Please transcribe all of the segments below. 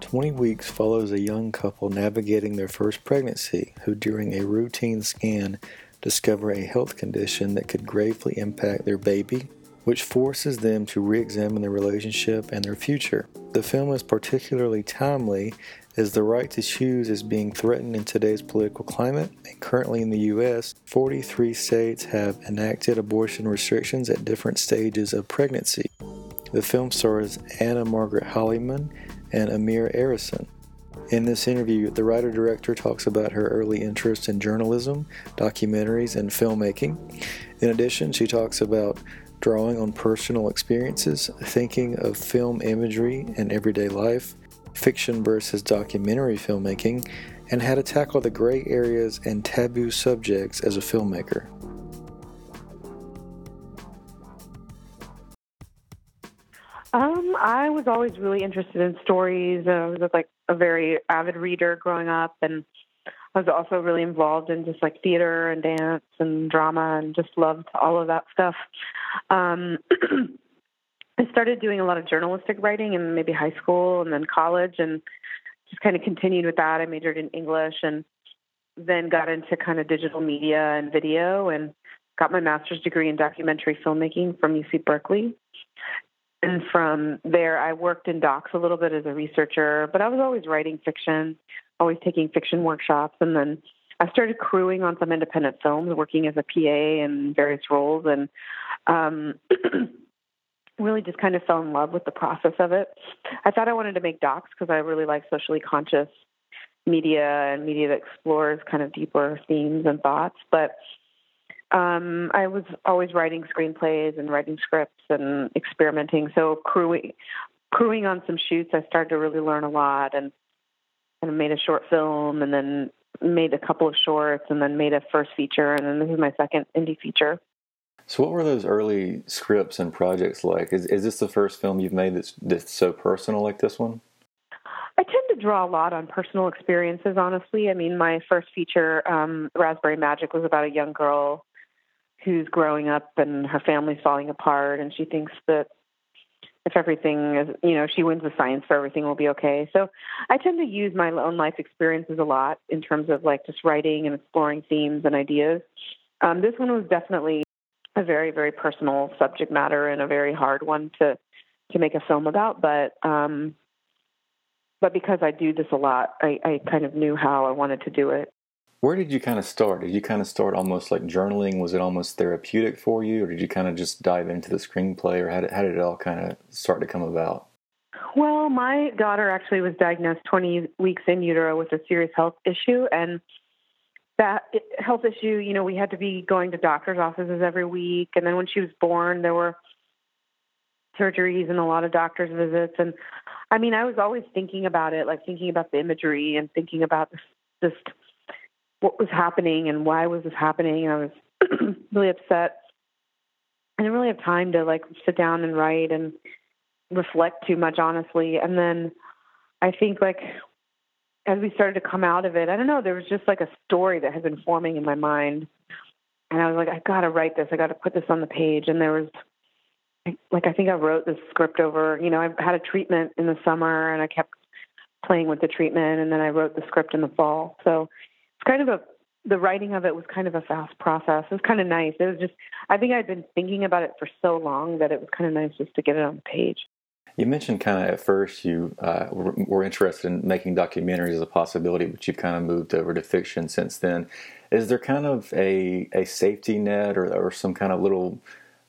20 Weeks follows a young couple navigating their first pregnancy who, during a routine scan, discover a health condition that could gravely impact their baby, which forces them to re examine their relationship and their future. The film is particularly timely as the right to choose is being threatened in today's political climate, and currently in the U.S., 43 states have enacted abortion restrictions at different stages of pregnancy. The film stars Anna Margaret Hollyman and Amir Arison. In this interview, the writer director talks about her early interest in journalism, documentaries, and filmmaking. In addition, she talks about drawing on personal experiences, thinking of film imagery in everyday life, fiction versus documentary filmmaking, and how to tackle the gray areas and taboo subjects as a filmmaker. I was always really interested in stories. I was like a very avid reader growing up, and I was also really involved in just like theater and dance and drama, and just loved all of that stuff. Um, I started doing a lot of journalistic writing in maybe high school and then college, and just kind of continued with that. I majored in English, and then got into kind of digital media and video, and got my master's degree in documentary filmmaking from UC Berkeley and from there i worked in docs a little bit as a researcher but i was always writing fiction always taking fiction workshops. And then i started crewing on some independent films working as a pa in various roles. And um really just kind of fell in love with the process of it. I thought i wanted to make docs because i really like socially conscious media and media that explores kind of deeper themes and thoughts. But um, I was always writing screenplays and writing scripts and experimenting. So crewing, crewing on some shoots, I started to really learn a lot and and made a short film and then made a couple of shorts and then made a first feature and then this is my second indie feature. So, what were those early scripts and projects like? Is, is this the first film you've made that's, that's so personal like this one? I tend to draw a lot on personal experiences, honestly. I mean, my first feature, um, Raspberry Magic, was about a young girl who's growing up and her family's falling apart and she thinks that if everything is you know she wins the science for everything will be okay. So i tend to use my own life experiences a lot in terms of like just writing and exploring themes and ideas. Um, this one was definitely a very very personal subject matter and a very hard one to to make a film about but um but because i do this a lot i i kind of knew how i wanted to do it where did you kind of start? Did you kind of start almost like journaling? Was it almost therapeutic for you, or did you kind of just dive into the screenplay, or how did, how did it all kind of start to come about? Well, my daughter actually was diagnosed 20 weeks in utero with a serious health issue, and that health issue, you know, we had to be going to doctor's offices every week, and then when she was born, there were surgeries and a lot of doctor's visits, and I mean, I was always thinking about it, like thinking about the imagery and thinking about this what was happening and why was this happening. And I was really upset. I didn't really have time to like sit down and write and reflect too much, honestly. And then I think like as we started to come out of it, I don't know, there was just like a story that had been forming in my mind and I was like, I gotta write this. I gotta put this on the page. And there was, like, I think I wrote this script over. You know, I had a treatment in the summer, and I kept playing with the treatment, and then I wrote the script in the fall. So kind of a the writing of it was kind of a fast process. It was kind of nice. It was just I think I'd been thinking about it for so long that it was kind of nice just to get it on the page. You mentioned kind of at first you uh, were, were, interested in making documentaries as a possibility, but you've kind of moved over to fiction since then. Is there kind of a, a safety net or, or some kind of little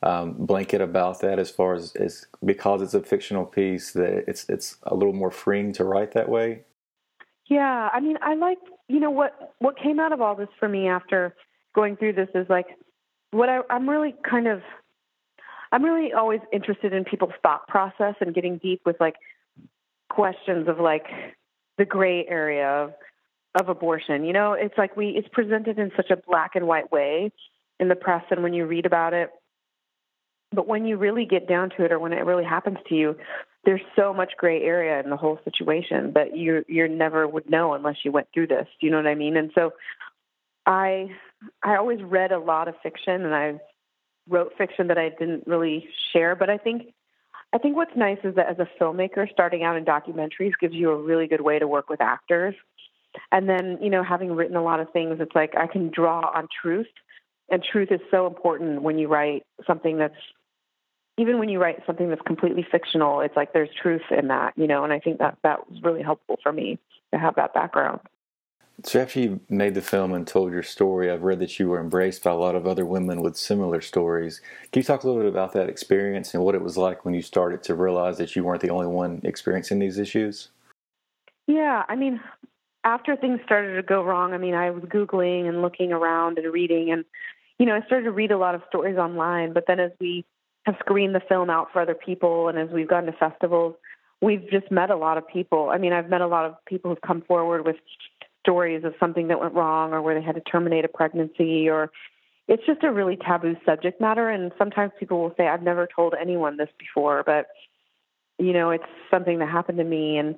um, blanket about that as far as, as because it's a fictional piece that it's it's a little more freeing to write that way? Yeah, I mean, I like you know what what came out of all this for me after going through this is like what I, I'm really kind of I'm really always interested in people's thought process and getting deep with like questions of like the gray area of of abortion. You know, it's like we it's presented in such a black and white way in the press and when you read about it. But when you really get down to it or when it really happens to you, there's so much gray area in the whole situation that you you never would know unless you went through this. Do you know what I mean? And so I I always read a lot of fiction and I wrote fiction that I didn't really share, but I think I think what's nice is that as a filmmaker starting out in documentaries gives you a really good way to work with actors. And then, you know, having written a lot of things, it's like I can draw on truth. And truth is so important when you write something that's even when you write something that's completely fictional, it's like there's truth in that, you know, and I think that that was really helpful for me to have that background. So after you made the film and told your story, I've read that you were embraced by a lot of other women with similar stories. Can you talk a little bit about that experience and what it was like when you started to realize that you weren't the only one experiencing these issues? Yeah, I mean, after things started to go wrong, I mean, I was Googling and looking around and reading, and, you know, I started to read a lot of stories online. But then as we have screened the film out for other people and as we've gone to festivals, we've just met a lot of people. I mean, I've met a lot of people who've come forward with stories of something that went wrong or where they had to terminate a pregnancy or it's just a really taboo subject matter and sometimes people will say I've never told anyone this before but you know it's something that happened to me and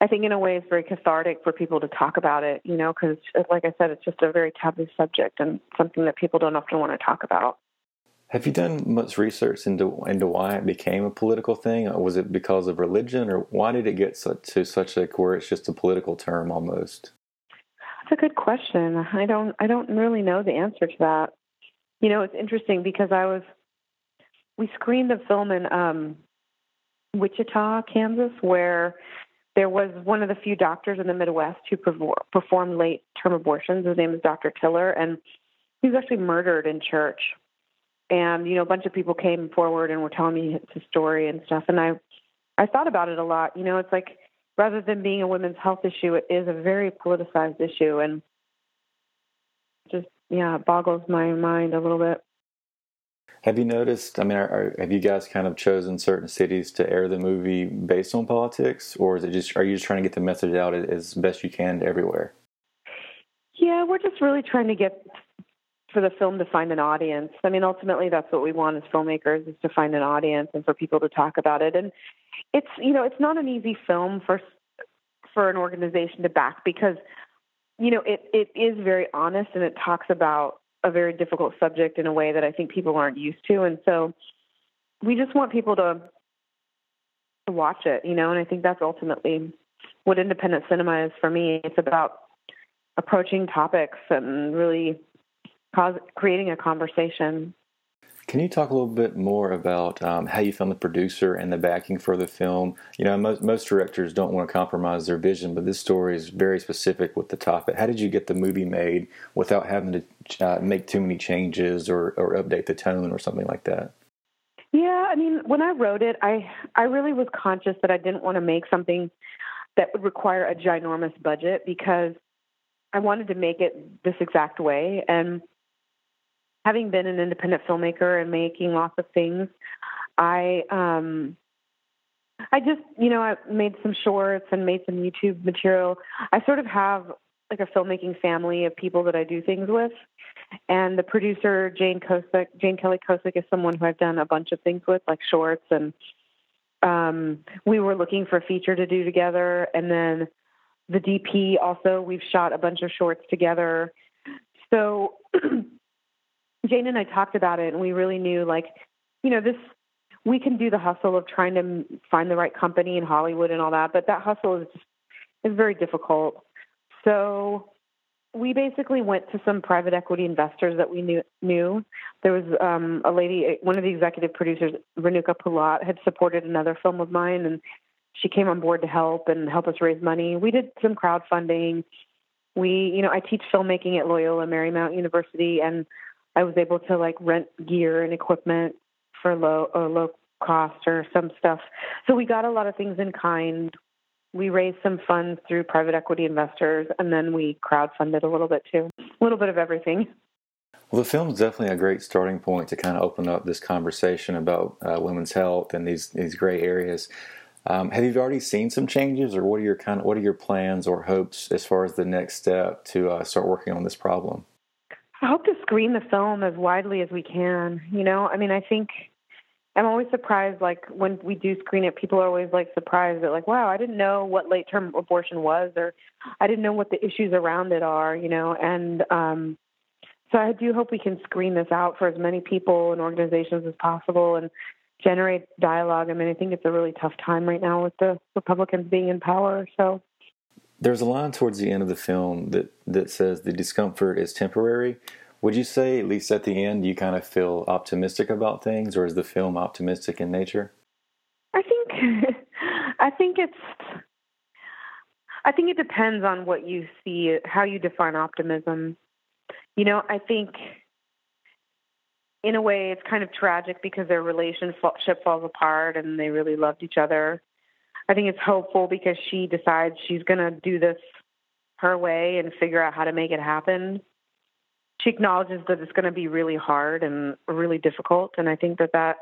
I think in a way it's very cathartic for people to talk about it you know because like I said it's just a very taboo subject and something that people don't often want to talk about have you done much research into into why it became a political thing? Was it because of religion, or why did it get to such a where it's just a political term almost? That's a good question. I don't I don't really know the answer to that. You know, it's interesting because I was we screened the film in um Wichita, Kansas, where there was one of the few doctors in the Midwest who performed late term abortions. His name is Dr. Tiller, and he was actually murdered in church. And you know, a bunch of people came forward and were telling me his story and stuff. And I, I thought about it a lot. You know, it's like rather than being a women's health issue, it is a very politicized issue, and just yeah, it boggles my mind a little bit. Have you noticed? I mean, are, are, have you guys kind of chosen certain cities to air the movie based on politics, or is it just are you just trying to get the message out as best you can to everywhere? Yeah, we're just really trying to get for the film to find an audience. I mean, ultimately, that's what we want as filmmakers is to find an audience and for people to talk about it. And it's you know it's not an easy film for for an organization to back because you know it it is very honest and it talks about a very difficult subject in a way that I think people aren't used to, and so we just want people to to watch it, you know. And I think that's ultimately what independent cinema is for me. It's about approaching topics and really cause, creating a conversation. Can you talk a little bit more about um, how you found the producer and the backing for the film? You know, most, most directors don't want to compromise their vision, but this story is very specific with the topic. How did you get the movie made without having to uh, make too many changes or, or update the tone or something like that? Yeah, I mean, when I wrote it, I I really was conscious that I didn't want to make something that would require a ginormous budget because I wanted to make it this exact way and having been an independent filmmaker and making lots of things, I um I just, you know, I made some shorts and made some YouTube material. I sort of have like a filmmaking family of people that I do things with. And the producer, Jane Kosick, Jane Kelly Kosick is someone who I've done a bunch of things with, like shorts. And um, we were looking for a feature to do together. And then the DP also, we've shot a bunch of shorts together. So Jane and I talked about it, and we really knew, like, you know, this we can do the hustle of trying to find the right company in Hollywood and all that, but that hustle is just is very difficult. So we basically went to some private equity investors that we knew. knew. There was um, a lady, one of the executive producers, Renuka Pulat, had supported another film of mine, and she came on board to help and help us raise money. We did some crowdfunding. We, you know, I teach filmmaking at Loyola Marymount University, and I was able to like rent gear and equipment for low or low cost or some stuff. So we got a lot of things in kind we raised some funds through private equity investors, and then we crowdfunded a little bit too. A little bit of everything. Well, the film is definitely a great starting point to kind of open up this conversation about uh, women's health and these these gray areas. Um, have you already seen some changes, or what are your kind of what are your plans or hopes as far as the next step to uh, start working on this problem? I hope to screen the film as widely as we can. You know, I mean, I think I'm always surprised, like when we do screen it, people are always like surprised that, like, wow, I didn't know what late term abortion was, or I didn't know what the issues around it are, you know. And um, so I do hope we can screen this out for as many people and organizations as possible and generate dialogue. I mean, I think it's a really tough time right now with the Republicans being in power. So there's a line towards the end of the film that that says the discomfort is temporary. Would you say, at least at the end, you kind of feel optimistic about things, or is the film optimistic in nature? I think, I think it's, I think it depends on what you see, how you define optimism. You know, I think, in a way, it's kind of tragic because their relationship falls apart and they really loved each other. I think it's hopeful because she decides she's going to do this her way and figure out how to make it happen she acknowledges that it's going to be really hard and really difficult, and I think that that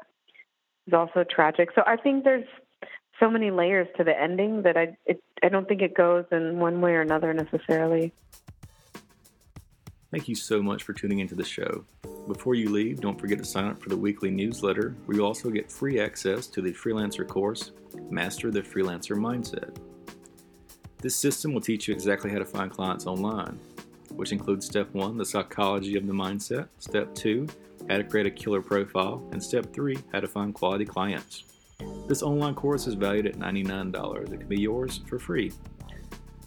is also tragic. So I think there's so many layers to the ending that I it, I don't think it goes in one way or another necessarily. Thank you so much for tuning into the show. Before you leave, don't forget to sign up for the weekly newsletter where you also get free access to the freelancer course, Master the Freelancer Mindset. This system will teach you exactly how to find clients online which includes step one, the psychology of the mindset, step two, how to create a killer profile, and step three, how to find quality clients. This online course is valued at $99. It can be yours for free.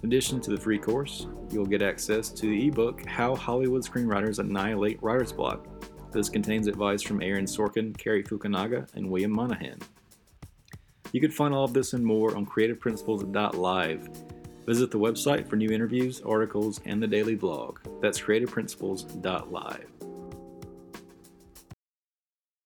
In addition to the free course, you'll get access to the ebook How Hollywood Screenwriters Annihilate Writer's Block. This contains advice from Aaron Sorkin, Cary Fukunaga, and William Monahan. You can find all of this and more on creativeprinciples.live Visit the website for new interviews, articles, and the daily blog. That's creativeprinciples.live.